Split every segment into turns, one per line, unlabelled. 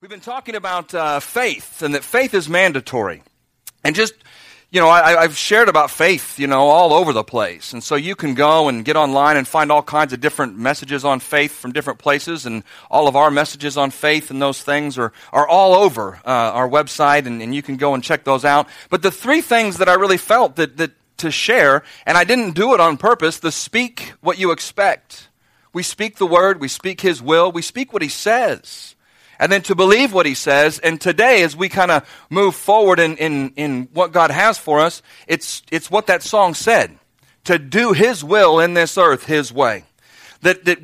We've been talking about uh, faith and that faith is mandatory. And just, you know, I, have shared about faith, you know, all over the place. And so you can go and get online and find all kinds of different messages on faith from different places. And all of our messages on faith and those things are, are all over uh, our website, and, and you can go and check those out. But the three things that I really felt that, that to share, and I didn't do it on purpose, the speak what you expect. We speak the word, we speak his will, we speak what he says and then to believe what he says. And today, as we kind of move forward in, in, in what God has for us, it's, it's what that song said to do his will in this earth his way. That, that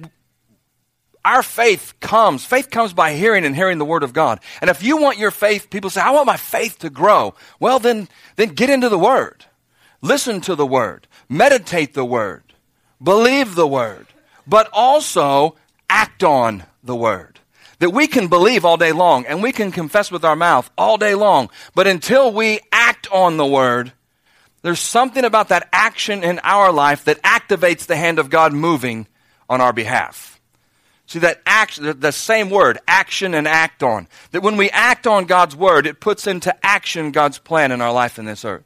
our faith comes, faith comes by hearing and hearing the word of God. And if you want your faith, people say, I want my faith to grow. Well, then, then get into the word. Listen to the word. Meditate the word. Believe the word. But also act on the word that we can believe all day long and we can confess with our mouth all day long. But until we act on the word, there's something about that action in our life that activates the hand of God moving on our behalf. See that action, the same word, action and act on. That when we act on God's word, it puts into action God's plan in our life in this earth.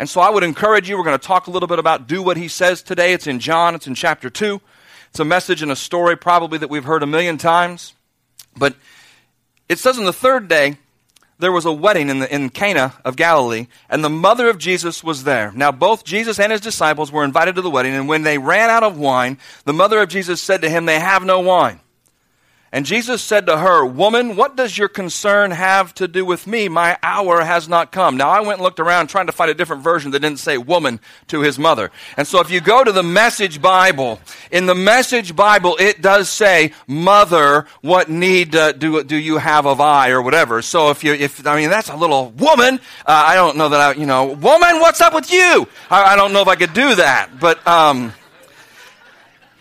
And so I would encourage you, we're going to talk a little bit about do what he says today. It's in John, it's in chapter 2. It's a message and a story probably that we've heard a million times. But it says on the third day, there was a wedding in, the, in Cana of Galilee, and the mother of Jesus was there. Now, both Jesus and his disciples were invited to the wedding, and when they ran out of wine, the mother of Jesus said to him, They have no wine. And Jesus said to her, Woman, what does your concern have to do with me? My hour has not come. Now, I went and looked around trying to find a different version that didn't say woman to his mother. And so, if you go to the Message Bible, in the Message Bible, it does say, Mother, what need uh, do, do you have of I, or whatever. So, if you, if, I mean, that's a little woman. Uh, I don't know that I, you know, woman, what's up with you? I, I don't know if I could do that. But, um,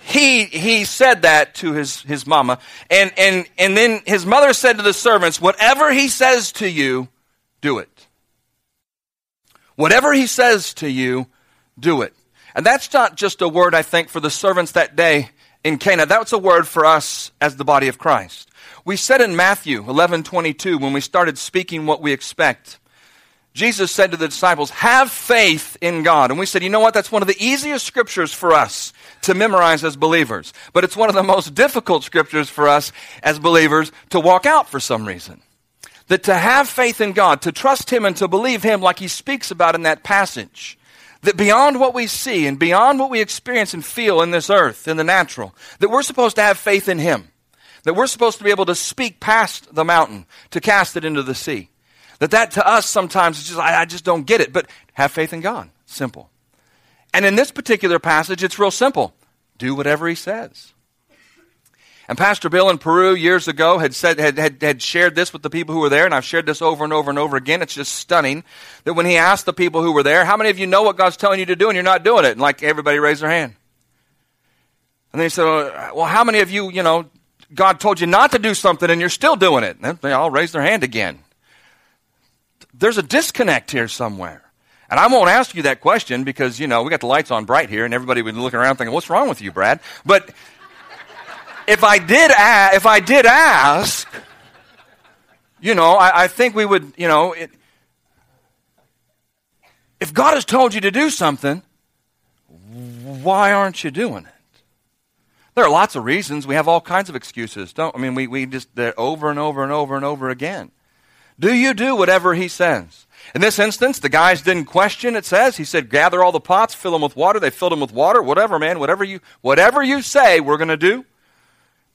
he, he said that to his, his mama. And, and, and then his mother said to the servants, Whatever he says to you, do it. Whatever he says to you, do it. And that's not just a word, I think, for the servants that day in Cana. That's a word for us as the body of Christ. We said in Matthew 11 22, when we started speaking what we expect, Jesus said to the disciples, Have faith in God. And we said, You know what? That's one of the easiest scriptures for us to memorize as believers. But it's one of the most difficult scriptures for us as believers to walk out for some reason. That to have faith in God, to trust Him and to believe Him like He speaks about in that passage, that beyond what we see and beyond what we experience and feel in this earth, in the natural, that we're supposed to have faith in Him. That we're supposed to be able to speak past the mountain, to cast it into the sea that that to us sometimes is just, I, I just don't get it. But have faith in God. Simple. And in this particular passage, it's real simple. Do whatever he says. And Pastor Bill in Peru years ago had said had, had, had shared this with the people who were there, and I've shared this over and over and over again. It's just stunning that when he asked the people who were there, how many of you know what God's telling you to do and you're not doing it? And like everybody raised their hand. And they said, uh, Well, how many of you, you know, God told you not to do something and you're still doing it? And they all raised their hand again there's a disconnect here somewhere. And I won't ask you that question because, you know, we got the lights on bright here and everybody would be looking around thinking, what's wrong with you, Brad? But if I did, a- if I did ask, you know, I, I think we would, you know, it, if God has told you to do something, why aren't you doing it? There are lots of reasons. We have all kinds of excuses. Don't I mean we, we just over and over and over and over again. Do you do whatever he says? In this instance, the guys didn't question, it says. He said, gather all the pots, fill them with water. They filled them with water. Whatever, man, whatever you, whatever you say, we're going to do.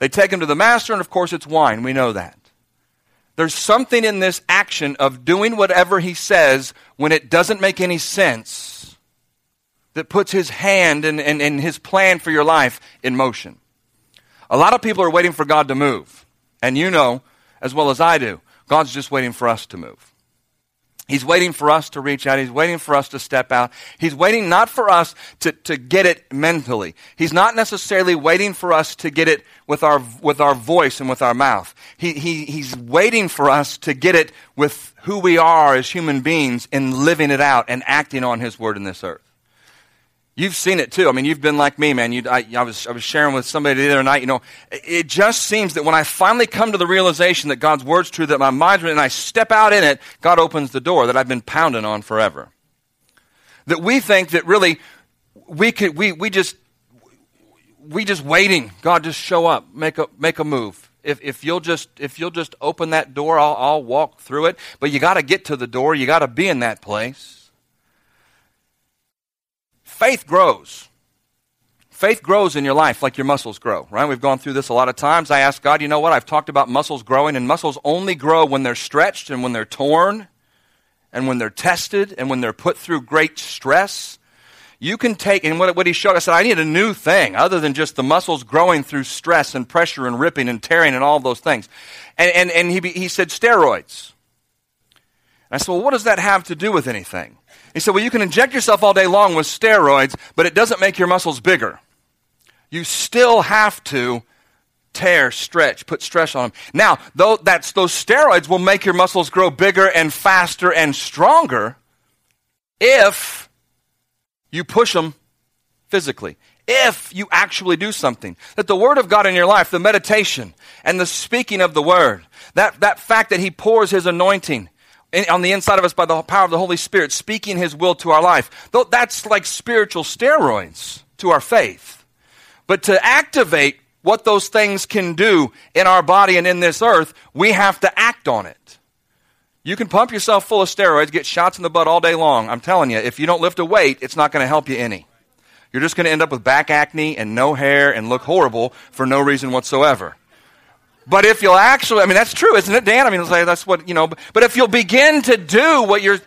They take him to the master, and of course it's wine. We know that. There's something in this action of doing whatever he says when it doesn't make any sense that puts his hand and, and, and his plan for your life in motion. A lot of people are waiting for God to move. And you know, as well as I do, God's just waiting for us to move. He's waiting for us to reach out. He's waiting for us to step out. He's waiting not for us to, to get it mentally. He's not necessarily waiting for us to get it with our, with our voice and with our mouth. He, he, he's waiting for us to get it with who we are as human beings in living it out and acting on His word in this earth. You've seen it too. I mean, you've been like me, man. You, I, I, was, I was sharing with somebody the other night. You know, it just seems that when I finally come to the realization that God's word's true, that my mind's and I step out in it, God opens the door that I've been pounding on forever. That we think that really we could, we, we just, we just waiting. God, just show up, make a, make a move. If, if you'll just, if you'll just open that door, I'll, I'll walk through it. But you got to get to the door. You got to be in that place faith grows. Faith grows in your life like your muscles grow, right? We've gone through this a lot of times. I ask God, you know what? I've talked about muscles growing, and muscles only grow when they're stretched and when they're torn and when they're tested and when they're put through great stress. You can take, and what, what he showed, I said, I need a new thing other than just the muscles growing through stress and pressure and ripping and tearing and all those things. And, and, and he, he said, steroids. I said, well, what does that have to do with anything? He said, Well, you can inject yourself all day long with steroids, but it doesn't make your muscles bigger. You still have to tear, stretch, put stress on them. Now, though that's those steroids will make your muscles grow bigger and faster and stronger if you push them physically. If you actually do something. That the Word of God in your life, the meditation and the speaking of the Word, that, that fact that He pours His anointing, on the inside of us by the power of the Holy Spirit, speaking His will to our life. That's like spiritual steroids to our faith. But to activate what those things can do in our body and in this earth, we have to act on it. You can pump yourself full of steroids, get shots in the butt all day long. I'm telling you, if you don't lift a weight, it's not going to help you any. You're just going to end up with back acne and no hair and look horrible for no reason whatsoever. But if you'll actually, I mean, that's true, isn't it, Dan? I mean, that's what, you know, but if you'll begin to do what you're,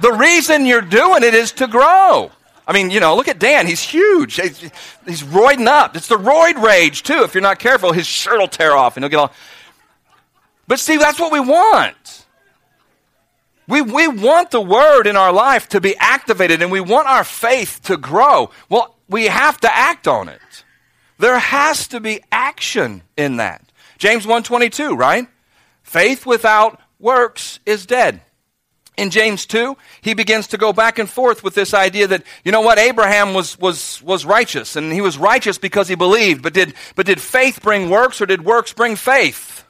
the reason you're doing it is to grow. I mean, you know, look at Dan. He's huge. He's, he's roiding up. It's the roid rage, too. If you're not careful, his shirt will tear off and he'll get all. But see, that's what we want. We, we want the word in our life to be activated and we want our faith to grow. Well, we have to act on it. There has to be action in that. James 1:22, right? Faith without works is dead. In James 2, he begins to go back and forth with this idea that, you know what, Abraham was, was, was righteous, and he was righteous because he believed, but did, but did faith bring works, or did works bring faith?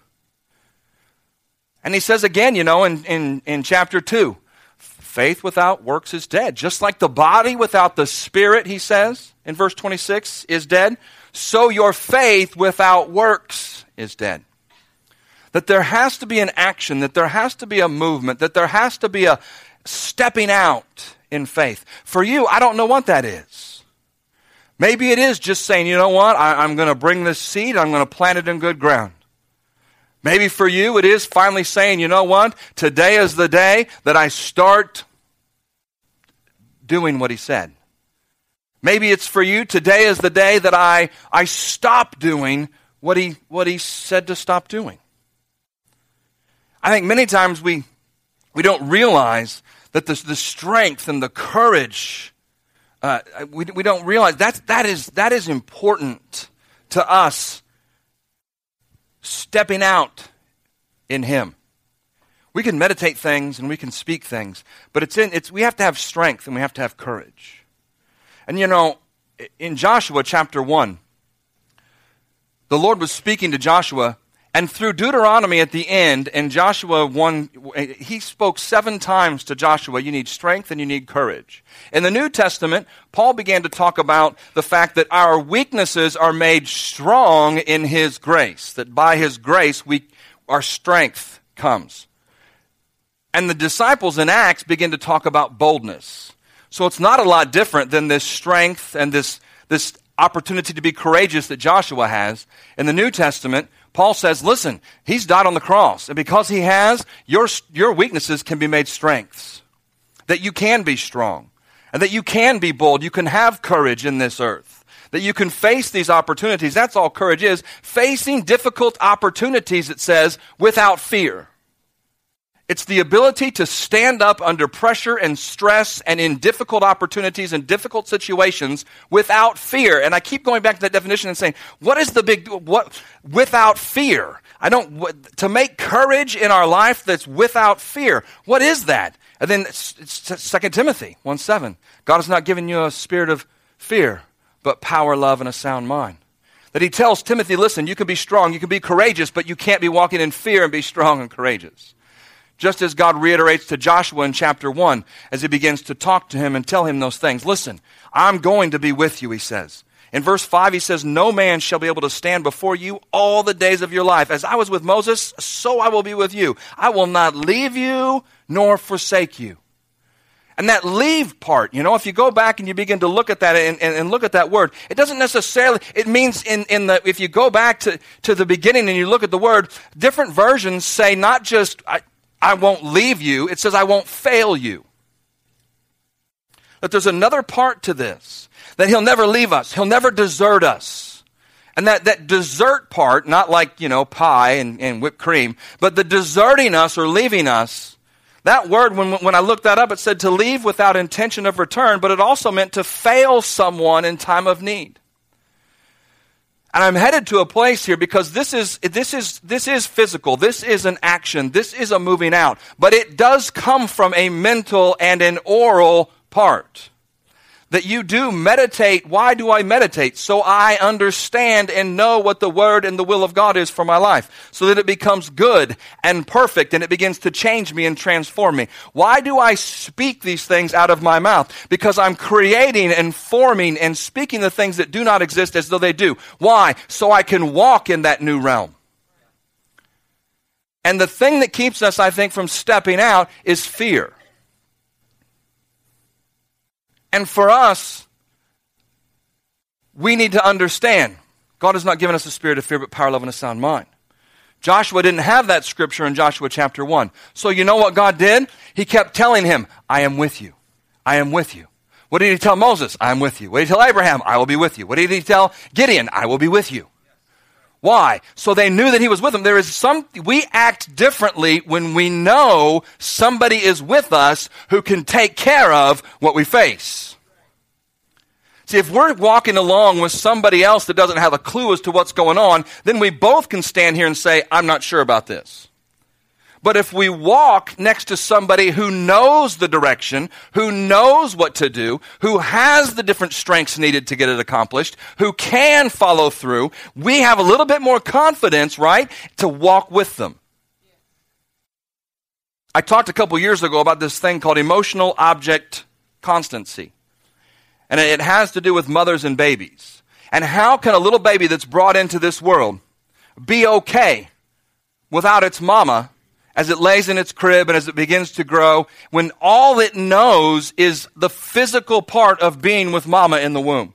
And he says again, you know, in, in, in chapter 2, faith without works is dead. Just like the body without the spirit, he says in verse 26, is dead, so your faith without works is dead. That there has to be an action, that there has to be a movement, that there has to be a stepping out in faith. For you, I don't know what that is. Maybe it is just saying, you know what, I, am going to bring this seed, I'm going to plant it in good ground. Maybe for you, it is finally saying, you know what, today is the day that I start doing what he said. Maybe it's for you, today is the day that I, I stop doing what he, what he said to stop doing. I think many times we, we don't realize that the, the strength and the courage, uh, we, we don't realize that's, that, is, that is important to us stepping out in Him. We can meditate things and we can speak things, but it's in, it's, we have to have strength and we have to have courage. And you know, in Joshua chapter 1, the Lord was speaking to Joshua, and through Deuteronomy at the end, in Joshua 1, he spoke seven times to Joshua, you need strength and you need courage. In the New Testament, Paul began to talk about the fact that our weaknesses are made strong in his grace, that by his grace, we, our strength comes. And the disciples in Acts begin to talk about boldness. So it's not a lot different than this strength and this, this opportunity to be courageous that Joshua has. In the New Testament, Paul says, listen, he's died on the cross. And because he has, your, your weaknesses can be made strengths. That you can be strong. And that you can be bold. You can have courage in this earth. That you can face these opportunities. That's all courage is. Facing difficult opportunities, it says, without fear. It's the ability to stand up under pressure and stress and in difficult opportunities and difficult situations without fear. And I keep going back to that definition and saying, what is the big, what, without fear? I don't, to make courage in our life that's without fear. What is that? And then 2 Timothy 1 7. God has not given you a spirit of fear, but power, love, and a sound mind. That he tells Timothy, listen, you can be strong, you can be courageous, but you can't be walking in fear and be strong and courageous. Just as God reiterates to Joshua in chapter 1 as he begins to talk to him and tell him those things. Listen, I'm going to be with you, he says. In verse 5, he says, No man shall be able to stand before you all the days of your life. As I was with Moses, so I will be with you. I will not leave you nor forsake you. And that leave part, you know, if you go back and you begin to look at that and, and, and, look at that word, it doesn't necessarily, it means in, in the, if you go back to, to the beginning and you look at the word, different versions say not just, I, I won't leave you, it says, I won't fail you. But there's another part to this, that He'll never leave us, He'll never desert us. And that, that desert part, not like, you know, pie and, and whipped cream, but the deserting us or leaving us, that word, when, when I looked that up, it said to leave without intention of return, but it also meant to fail someone in time of need. And I'm headed to a place here because this is, this is, this is physical. This is an action. This is a moving out. But it does come from a mental and an oral part that you do meditate. Why do I meditate? So I understand and know what the word and the will of God is for my life, so that it becomes good and perfect and it begins to change me and transform me. Why do I speak these things out of my mouth? Because I'm creating and forming and speaking the things that do not exist as though they do. Why? So I can walk in that new realm. And the thing that keeps us, I think, from stepping out is fear. And for us, we need to understand God has not given us a spirit of fear, but power, love, and a sound mind. Joshua didn't have that scripture in Joshua chapter 1. So you know what God did? He kept telling him, I am with you. I am with you. What did he tell Moses? I am with you. What did he tell Abraham? I will be with you. What did he tell Gideon? I will be with you. Why? So they knew that he was with them. There is some, we act differently when we know somebody is with us who can take care of what we face. See, if we're walking along with somebody else that doesn't have a clue as to what's going on, then we both can stand here and say, I'm not sure about this. But if we walk next to somebody who knows the direction, who knows what to do, who has the different strengths needed to get it accomplished, who can follow through, we have a little bit more confidence, right, to walk with them. I talked a couple years ago about this thing called emotional object constancy. And it has to do with mothers and babies. And how can a little baby that's brought into this world be okay without its mama as it lays in its crib and as it begins to grow, when all it knows is the physical part of being with mama in the womb.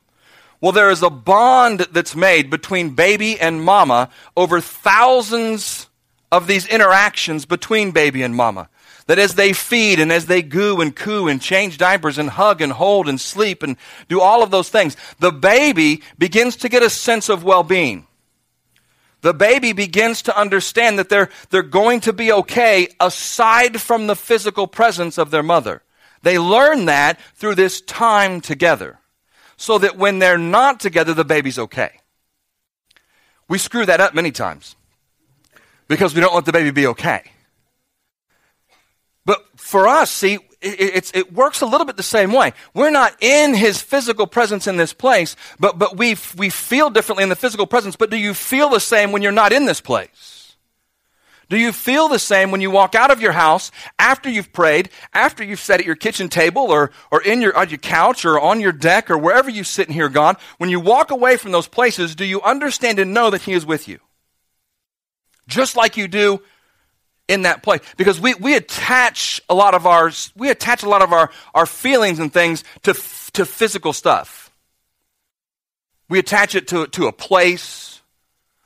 Well, there is a bond that's made between baby and mama over thousands of these interactions between baby and mama. That as they feed and as they goo and coo and change diapers and hug and hold and sleep and do all of those things, the baby begins to get a sense of well being the baby begins to understand that they're, they're going to be okay aside from the physical presence of their mother. They learn that through this time together. So that when they're not together, the baby's okay. We screw that up many times because we don't let the baby be okay. But for us, see, it, it, works a little bit the same way. We're not in his physical presence in this place, but, but we, we feel differently in the physical presence. But do you feel the same when you're not in this place? Do you feel the same when you walk out of your house after you've prayed, after you've sat at your kitchen table or, or in your, on your couch or on your deck or wherever you sit and hear God? When you walk away from those places, do you understand and know that He is with you? Just like you do in that place. Because we, we attach a lot of our we attach a lot of our, our feelings and things to, to physical stuff. We attach it to, to a place.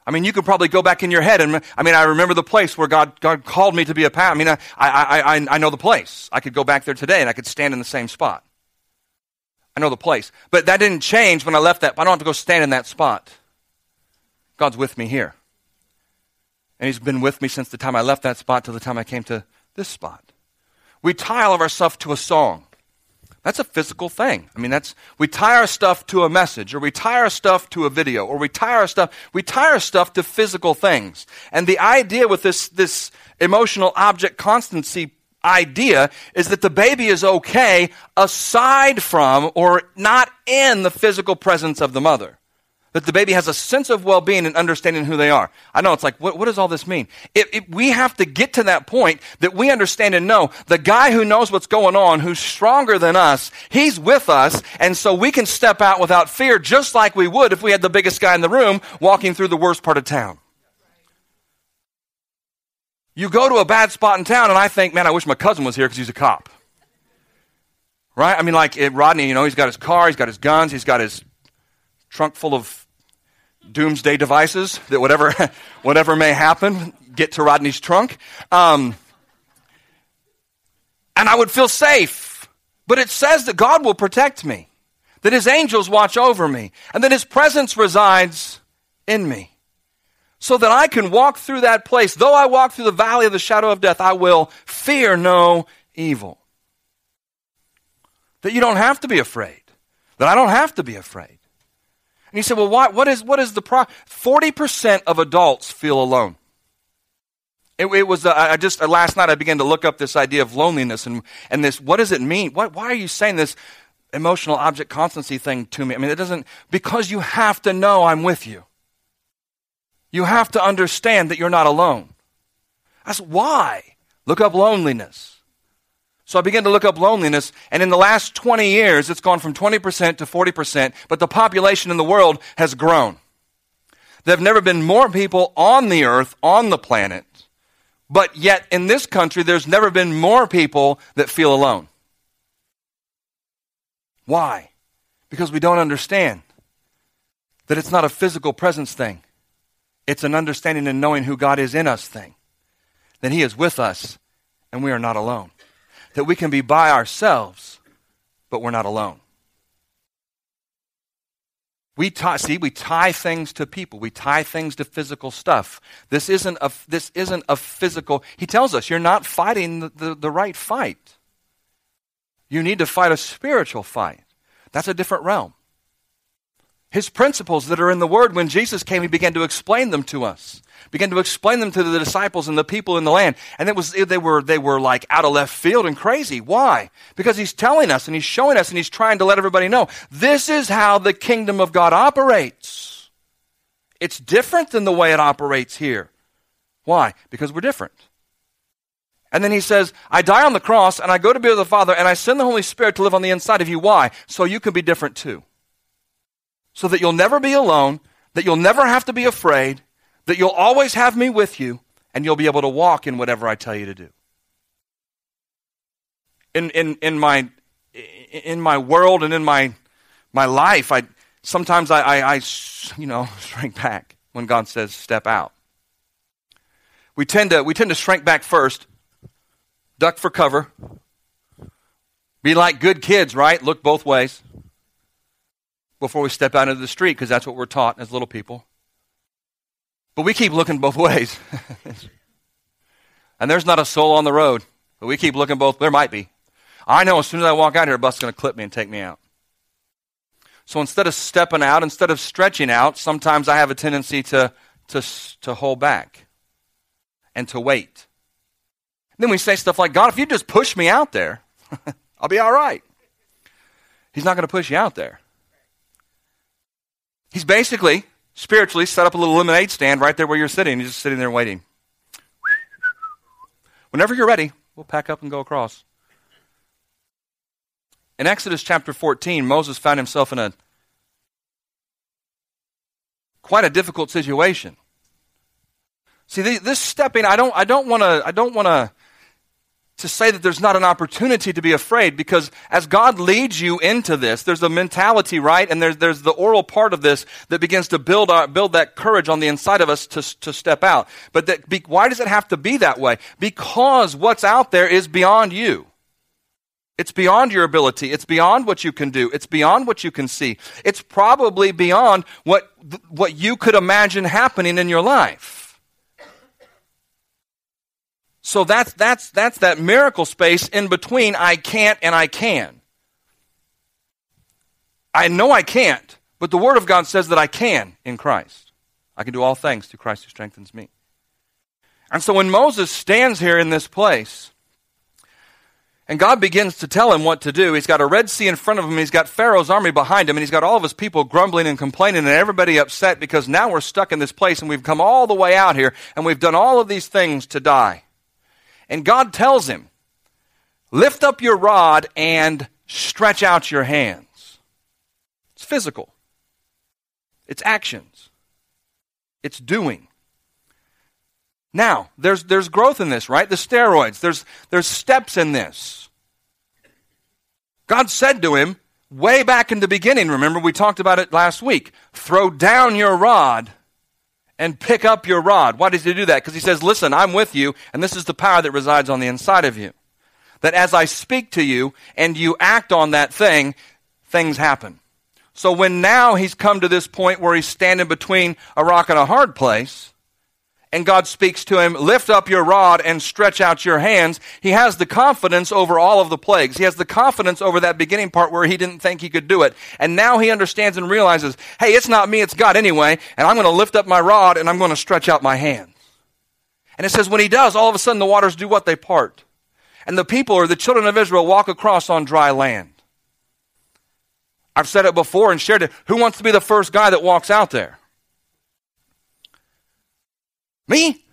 I mean you could probably go back in your head and i mean i remember the place where god, god called me to be a pastor. I mean I, I, I, I know the place. I could go back there today and i could stand in the same spot. I know the place. But that didn't change when i left that. I don't have to go stand in that spot. God's with me here and he's been with me since the time I left that spot till the time I came to this spot. We tie all of our stuff to a song. That's a physical thing. I mean, that's, we tie our stuff to a message, or we tie our stuff to a video, or we tie our stuff, we tie our stuff to physical things. And the idea with this, this emotional object constancy idea is that the baby is okay aside from or not in the physical presence of the mother. That the baby has a sense of well being and understanding who they are. I know it's like, what, what does all this mean? It, it, we have to get to that point that we understand and know the guy who knows what's going on, who's stronger than us, he's with us, and so we can step out without fear just like we would if we had the biggest guy in the room walking through the worst part of town. You go to a bad spot in town, and I think, man, I wish my cousin was here because he's a cop. Right? I mean, like Rodney, you know, he's got his car, he's got his guns, he's got his trunk full of doomsday devices that whatever, whatever may happen, get to Rodney's trunk. Um, and I would feel safe. But it says that God will protect me, that his angels watch over me, and that his presence resides in me. So that I can walk through that place. Though I walk through the valley of the shadow of death, I will fear no evil. That you don't have to be afraid. That I don't have to be afraid. And you say, well, why, what, is, what is the problem? 40% of adults feel alone. It, it was, uh, I just, uh, last night I began to look up this idea of loneliness and, and this, what does it mean? What, why are you saying this emotional object constancy thing to me? I mean, it doesn't, because you have to know I'm with you. You have to understand that you're not alone. That's why. Look up loneliness. So I began to look up loneliness, and in the last 20 years, it's gone from 20% to 40%, but the population in the world has grown. There have never been more people on the earth, on the planet, but yet in this country, there's never been more people that feel alone. Why? Because we don't understand that it's not a physical presence thing. It's an understanding and knowing who God is in us thing. That He is with us and we are not alone that we can be by ourselves, but we're not alone. We tie, see, we tie things to people. We tie things to physical stuff. This isn't a, this isn't a physical. He tells us you're not fighting the, the, the right fight. You need to fight a spiritual fight. That's a different realm. His principles that are in the Word, when Jesus came, he began to explain them to us began to explain them to the disciples and the people in the land. And it was, they, were, they were like out of left field and crazy. Why? Because he's telling us and he's showing us and he's trying to let everybody know this is how the kingdom of God operates. It's different than the way it operates here. Why? Because we're different. And then he says, I die on the cross and I go to be with the Father and I send the Holy Spirit to live on the inside of you. Why? So you can be different too. So that you'll never be alone, that you'll never have to be afraid, that you'll always have me with you and you'll be able to walk in whatever I tell you to do. In, in, in, my, in my world and in my, my life, I, sometimes I, I, I, you know, shrink back when God says step out. We tend to, we tend to shrink back first, duck for cover, be like good kids, right? Look both ways before we step out into the street because that's what we're taught as little people. But we keep looking both ways. and there's not a soul on the road. But we keep looking both. There might be. I know as soon as I walk out here, a bus is going to clip me and take me out. So instead of stepping out, instead of stretching out, sometimes I have a tendency to, to, to hold back and to wait. Then we say stuff like, God, if you just push me out there, I'll be all right. He's not going to push you out there. He's basically spiritually set up a little lemonade stand right there where you're sitting. You're just sitting there waiting. Whenever you're ready, we'll pack up and go across. In Exodus chapter 14, Moses found himself in a quite a difficult situation. See, this stepping, I don't, I don't want to, I don't want to to say that there's not an opportunity to be afraid because as God leads you into this, there's a mentality, right? And there's, there's the oral part of this that begins to build, our, build that courage on the inside of us to, to step out. But that, be, why does it have to be that way? Because what's out there is beyond you. It's beyond your ability. It's beyond what you can do. It's beyond what you can see. It's probably beyond what, what you could imagine happening in your life. So that's, that's, that's that miracle space in between I can't and I can. I know I can't, but the Word of God says that I can in Christ. I can do all things through Christ who strengthens me. And so when Moses stands here in this place, And God begins to tell him what to do. He's got a Red Sea in front of him. He's got Pharaoh's army behind him. And he's got all of his people grumbling and complaining and everybody upset because now we're stuck in this place and we've come all the way out here and we've done all of these things to die. And God tells him, lift up your rod and stretch out your hands. It's physical. It's actions. It's doing. Now, there's, there's growth in this, right? The steroids. There's, there's steps in this. God said to him, way back in the beginning, remember we talked about it last week, throw down your rod and pick up your rod. Why does he do that? Because he says, listen, I'm with you, and this is the power that resides on the inside of you. That as I speak to you and you act on that thing, things happen. So when now he's come to this point where he's standing between a rock and a hard place, and God speaks to him, lift up your rod and stretch out your hands. He has the confidence over all of the plagues. He has the confidence over that beginning part where he didn't think he could do it. And now he understands and realizes, hey, it's not me, it's God anyway, and I'm going to lift up my rod and I'm going to stretch out my hands. And it says when he does, all of a sudden the waters do what they part. And the people or the children of Israel walk across on dry land. I've said it before and shared it. Who wants to be the first guy that walks out there? Me?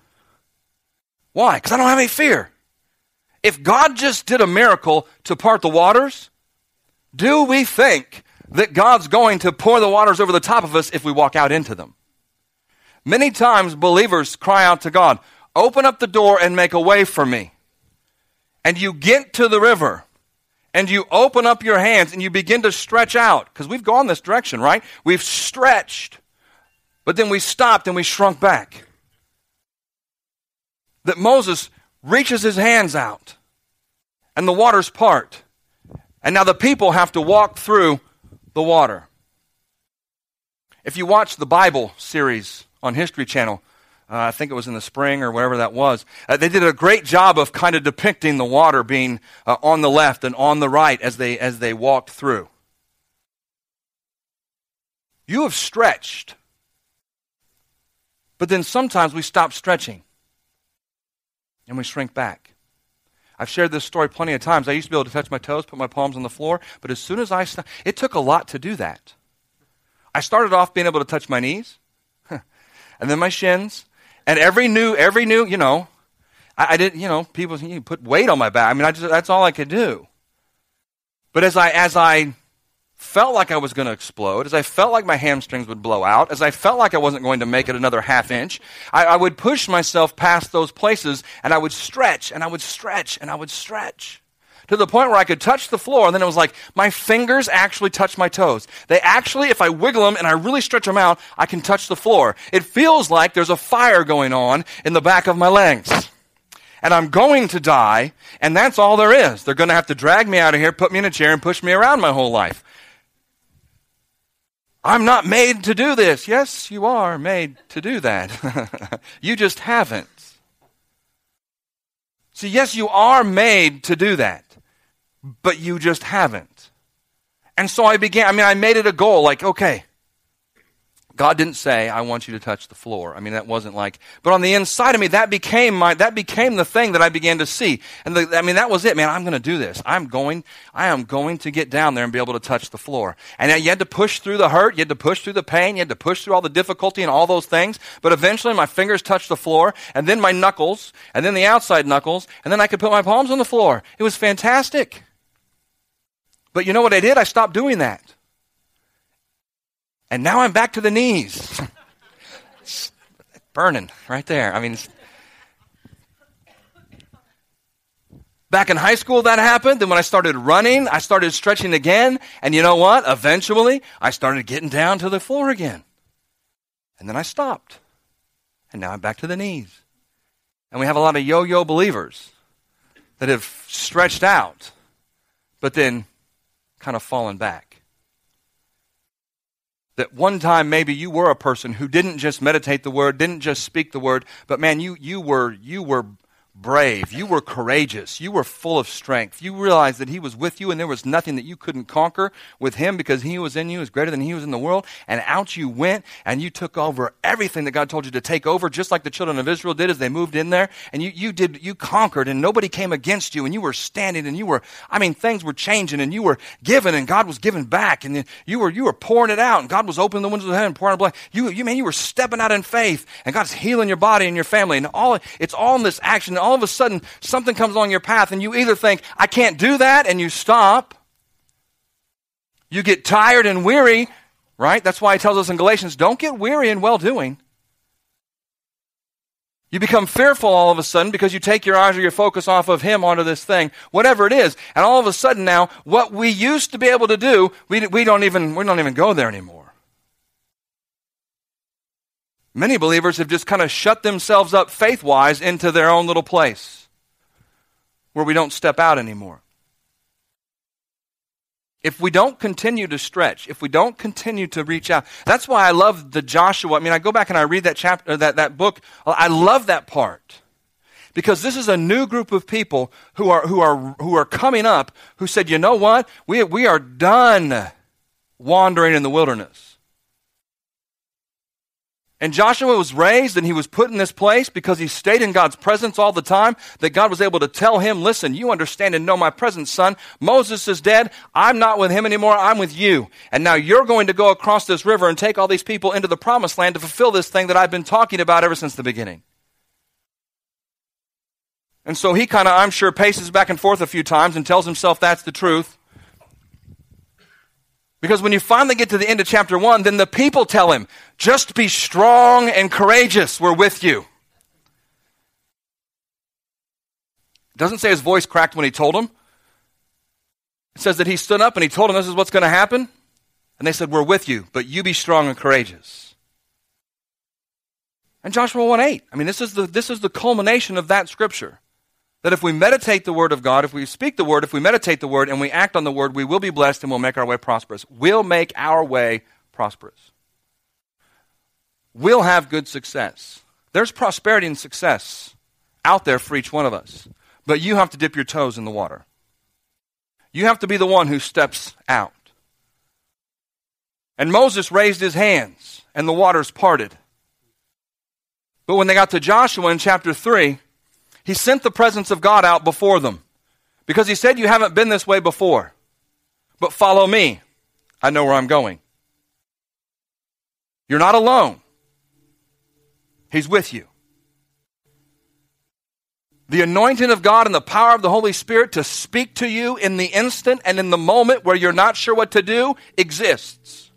Why? Because I don't have any fear. If God just did a miracle to part the waters, do we think that God's going to pour the waters over the top of us if we walk out into them? Many times believers cry out to God, Open up the door and make a way for me. And you get to the river and you open up your hands and you begin to stretch out because we've gone this direction, right? We've stretched, but then we stopped and we shrunk back that Moses reaches his hands out and the waters part. And now the people have to walk through the water. If you watch the Bible series on History Channel, uh, I think it was in the spring or wherever that was, uh, they did a great job of kind of depicting the water being uh, on the left and on the right as they, as they walked through. You have stretched, but then sometimes we stop stretching and we shrink back. I've shared this story plenty of times. I used to be able to touch my toes, put my palms on the floor, but as soon as I st- it took a lot to do that. I started off being able to touch my knees, and then my shins, and every new, every new, you know, I, I didn't, you know, people you put weight on my back. I mean, I just, that's all I could do. But as I, as I felt like I was going to explode, as I felt like my hamstrings would blow out, as I felt like I wasn't going to make it another half inch, I, I, would push myself past those places and I would stretch and I would stretch and I would stretch to the point where I could touch the floor. And then it was like my fingers actually touch my toes. They actually, if I wiggle them and I really stretch them out, I can touch the floor. It feels like there's a fire going on in the back of my legs and I'm going to die, and that's all there is. They're going to have to drag me out of here, put me in a chair, and push me around my whole life. I'm not made to do this. Yes, you are made to do that. you just haven't. See, yes, you are made to do that, but you just haven't. And so I began, I mean, I made it a goal like, okay, God didn't say, I want you to touch the floor. I mean, that wasn't like, but on the inside of me, that became my, that became the thing that I began to see. And the, I mean, that was it, man. I'm going to do this. I'm going, I am going to get down there and be able to touch the floor. And you had to push through the hurt. You had to push through the pain. You had to push through all the difficulty and all those things. But eventually my fingers touched the floor and then my knuckles and then the outside knuckles. And then I could put my palms on the floor. It was fantastic. But you know what I did? I stopped doing that. And now I'm back to the knees. burning right there. I mean, back in high school that happened. Then when I started running, I started stretching again. And you know what? Eventually, I started getting down to the floor again. And then I stopped. And now I'm back to the knees. And we have a lot of yo yo believers that have stretched out, but then kind of fallen back that one time maybe you were a person who didn't just meditate the word, didn't just speak the word, but man, you, you were, you were brave. You were courageous. You were full of strength. You realized that He was with you and there was nothing that you couldn't conquer with Him because He was in you is greater than He was in the world. And out you went and you took over everything that God told you to take over, just like the children of Israel did as they moved in there. And you, you did, you conquered and nobody came against you and you were standing and you were, I mean, things were changing and you were given and God was giving back and you were, you were pouring it out and God was opening the windows of heaven pouring it blood. You, you mean, you were stepping out in faith and God's healing your body and your family and all, it's all in this action all of a sudden something comes along your path and you either think, I can't do that, and you stop. You get tired and weary, right? That's why he tells us in Galatians, don't get weary in well doing. You become fearful all of a sudden because you take your eyes or your focus off of Him onto this thing, whatever it is. And all of a sudden now, what we used to be able to do, we, we, don't, even, we don't even go there anymore. Many believers have just kind of shut themselves up faith wise into their own little place where we don't step out anymore. If we don't continue to stretch, if we don't continue to reach out, that's why I love the Joshua. I mean, I go back and I read that chapter, that, that book. I love that part because this is a new group of people who are, who are, who are coming up who said, you know what? We, we are done wandering in the wilderness. And Joshua was raised and he was put in this place because he stayed in God's presence all the time, that God was able to tell him, Listen, you understand and know my presence, son. Moses is dead. I'm not with him anymore. I'm with you. And now you're going to go across this river and take all these people into the promised land to fulfill this thing that I've been talking about ever since the beginning. And so he kind of, I'm sure, paces back and forth a few times and tells himself that's the truth. Because when you finally get to the end of chapter 1, then the people tell him, just be strong and courageous. We're with you. It doesn't say his voice cracked when he told them. It says that he stood up and he told them this is what's going to happen. And they said, We're with you, but you be strong and courageous. And Joshua 1 8. I mean, this is the, this is the culmination of that scripture. That if we meditate the Word of God, if we speak the Word, if we meditate the Word, and we act on the Word, we will be blessed and we'll make our way prosperous. We'll make our way prosperous. We'll have good success. There's prosperity and success out there for each one of us. But you have to dip your toes in the water. You have to be the one who steps out. And Moses raised his hands, and the waters parted. But when they got to Joshua in chapter 3, he sent the presence of God out before them because he said, You haven't been this way before, but follow me. I know where I'm going. You're not alone, He's with you. The anointing of God and the power of the Holy Spirit to speak to you in the instant and in the moment where you're not sure what to do exists.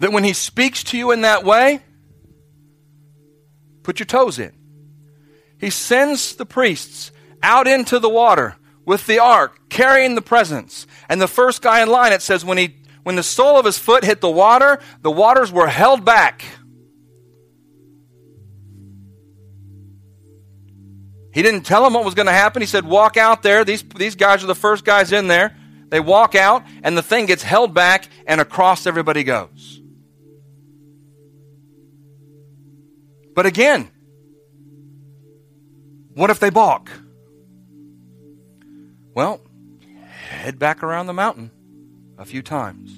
That when He speaks to you in that way, Put your toes in. He sends the priests out into the water with the ark, carrying the presence. And the first guy in line, it says, when, he, when the sole of his foot hit the water, the waters were held back. He didn't tell them what was going to happen. He said, Walk out there. These, these guys are the first guys in there. They walk out, and the thing gets held back, and across everybody goes. But again, what if they balk? Well, head back around the mountain a few times.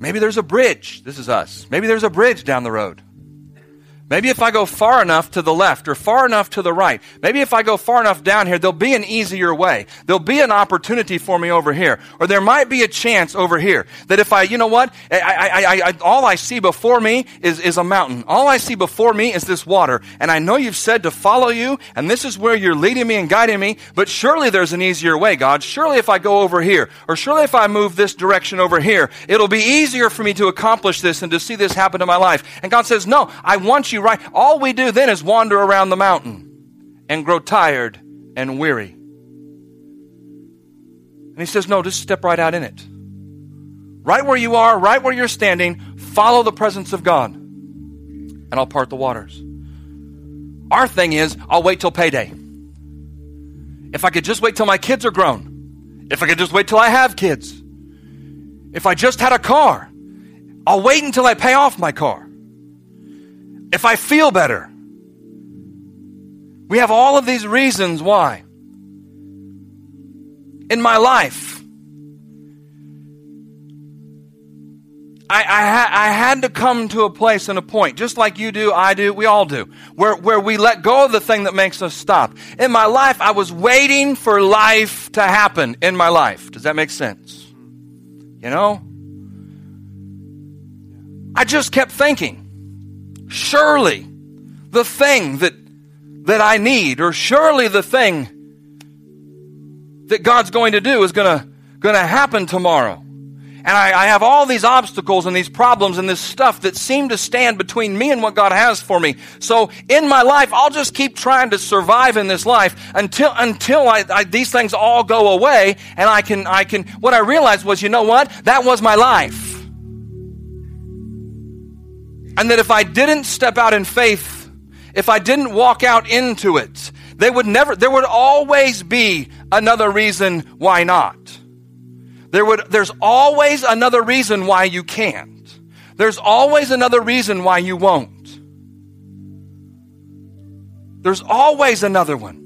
Maybe there's a bridge. This is us. Maybe there's a bridge down the road. Maybe if I go far enough to the left or far enough to the right, maybe if I go far enough down here, there'll be an easier way. There'll be an opportunity for me over here. Or there might be a chance over here that if I, you know what, I, I, I, all I see before me is, is a mountain. All I see before me is this water. And I know you've said to follow you, and this is where you're leading me and guiding me, but surely there's an easier way, God. Surely if I go over here, or surely if I move this direction over here, it'll be easier for me to accomplish this and to see this happen in my life. And God says, no, I want you right? All we do then is wander around the mountain and grow tired and weary. And he says, No, just step right out in it. Right where you are, right where you're standing, follow the presence of God, and I'll part the waters. Our thing is, I'll wait till payday. If I could just wait till my kids are grown, if I could just wait till I have kids, if I just had a car, I'll wait until I pay off my car. If I feel better. We have all of these reasons why. In my life, I, I, ha- I, had to come to a place and a point, just like you do, I do, we all do, where, where we let go of the thing that makes us stop. In my life, I was waiting for life to happen in my life. Does that make sense? You know? I just kept thinking, surely the thing that, that I need, or surely the thing that God's going to do is going to, going to happen tomorrow. And I, I, have all these obstacles and these problems and this stuff that seem to stand between me and what God has for me. So in my life, I'll just keep trying to survive in this life until until I, I, these things all go away. And I can I can. What I realized was, you know what? That was my life. And that if I didn't step out in faith, if I didn't walk out into it, they would never. There would always be another reason why not. There would, there's always another reason why you can't. There's always another reason why you won't. There's always another one.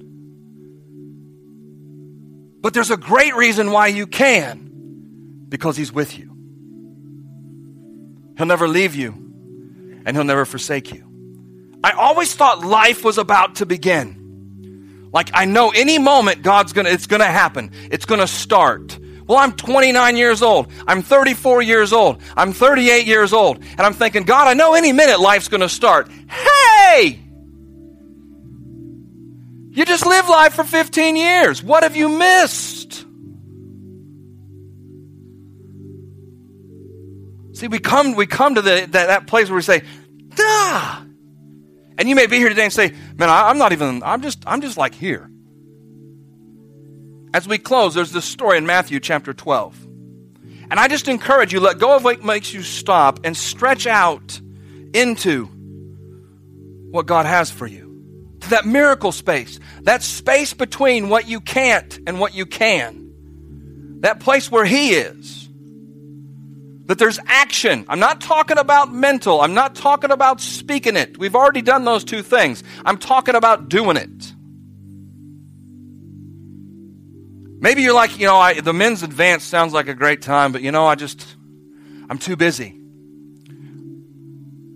But there's a great reason why you can because He's with you. He'll never leave you and He'll never forsake you. I always thought life was about to begin. Like I know any moment God's gonna, it's gonna happen. It's gonna start. Well, I'm 29 years old. I'm 34 years old. I'm 38 years old. And I'm thinking, God, I know any minute life's to start. Hey! You just lived life for 15 years. What have you missed? See, we come, we come to the, that, that place where we say, Duh! And you may be here today and say, man, I, I'm not even, I'm just, I'm just like here. As we close, there's this story in Matthew chapter 12. And I just encourage you, let go of what makes you stop and stretch out into what God has for you. To that miracle space, that space between what you can't and what you can. That place where He is. That there's action. I'm not talking about mental. I'm not talking about speaking it. We've already done those two things. I'm talking about doing it. Maybe you're like, you know, I, the men's advance sounds like a great time, but you know, I just, I'm too busy.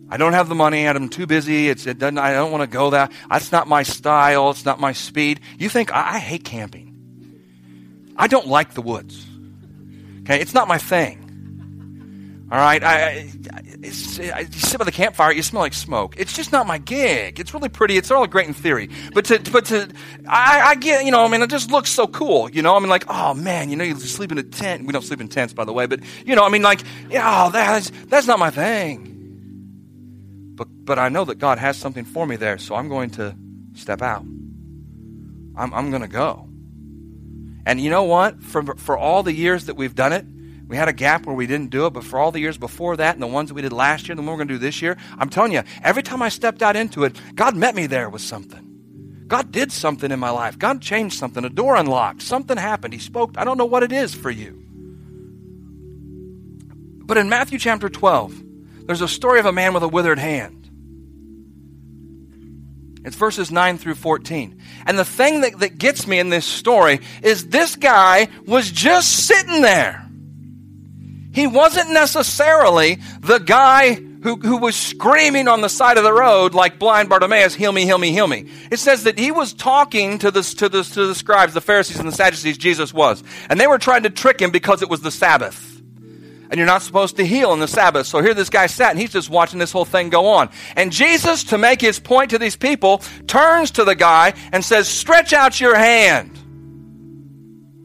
I don't have the money, and I'm too busy. It's, it doesn't, I don't want to go that. That's not my style. It's not my speed. You think, I, I hate camping. I don't like the woods. Okay, it's not my thing. All right, I, I, you sit by the campfire, you smell like smoke. It's just not my gig. It's really pretty. It's all great in theory, but to, but to, I, I get, you know, I mean, it just looks so cool. You know, I mean, like, oh man, you know, you sleep in a tent. We don't sleep in tents, by the way, but you know, I mean, like, yeah, oh, that's that's not my thing. But but I know that God has something for me there, so I'm going to step out. I'm I'm going to go. And you know what? For for all the years that we've done it we had a gap where we didn't do it, but for all the years before that and the ones that we did last year the one we're going to do this year, I'm telling you, every time I stepped out into it, God met me there with something. God did something in my life. God changed something. A door unlocked. Something happened. He spoke. I don't know what it is for you. But in Matthew chapter 12, there's a story of a man with a withered hand. It's verses 9 through 14. And the thing that, that gets me in this story is this guy was just sitting there. He wasn't necessarily the guy who, who was screaming on the side of the road like blind Bartimaeus, heal me, heal me, heal me. It says that he was talking to the, to the, to the scribes, the Pharisees and the Sadducees, Jesus was. And they were trying to trick him because it was the Sabbath. And you're not supposed to heal on the Sabbath. So here this guy sat and he's just watching this whole thing go on. And Jesus, to make his point to these people, turns to the guy and says, stretch out your hand.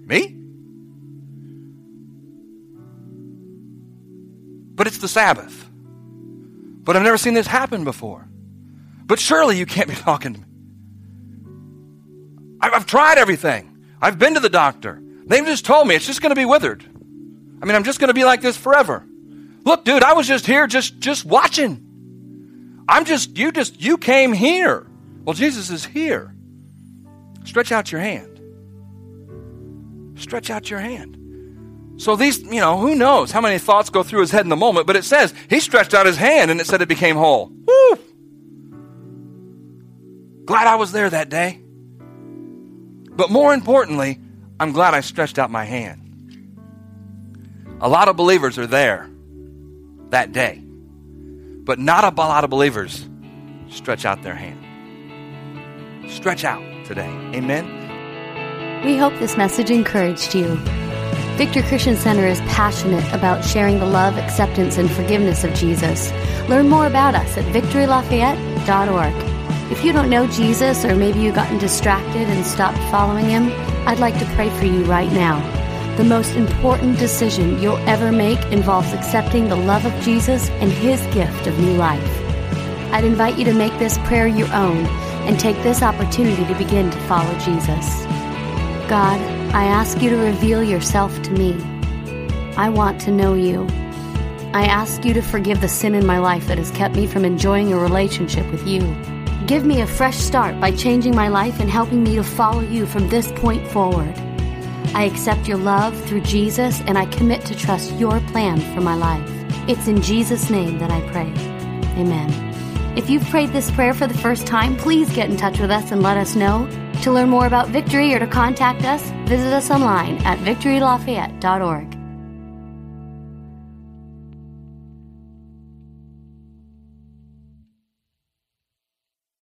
Me? But it's the Sabbath. But I've never seen this happen before. But surely you can't be talking to me. I've tried everything. I've been to the doctor. They've just told me it's just going to be withered. I mean, I'm just going to be like this forever. Look, dude, I was just here just just watching. I'm just you just you came here. Well, Jesus is here. Stretch out your hand. Stretch out your hand. So these, you know, who knows how many thoughts go through his head in the moment, but it says he stretched out his hand and it said it became whole. Woo! Glad I was there that day. But more importantly, I'm glad I stretched out my hand. A lot of believers are there that day, but not a lot of believers stretch out their hand. Stretch out today. Amen.
We hope this message encouraged you. Victory Christian Center is passionate about sharing the love, acceptance, and forgiveness of Jesus. Learn more about us at victorylafayette.org. If you don't know Jesus, or maybe you've gotten distracted and stopped following him, I'd like to pray for you right now. The most important decision you'll ever make involves accepting the love of Jesus and his gift of new life. I'd invite you to make this prayer your own and take this opportunity to begin to follow Jesus. God, I ask you to reveal yourself to me. I want to know you. I ask you to forgive the sin in my life that has kept me from enjoying a relationship with you. Give me a fresh start by changing my life and helping me to follow you from this point forward. I accept your love through Jesus and I commit to trust your plan for my life. It's in Jesus' name that I pray. Amen. If you've prayed this prayer for the first time, please get in touch with us and let us know. To learn more about Victory or to contact us, visit us online at victorylafayette.org.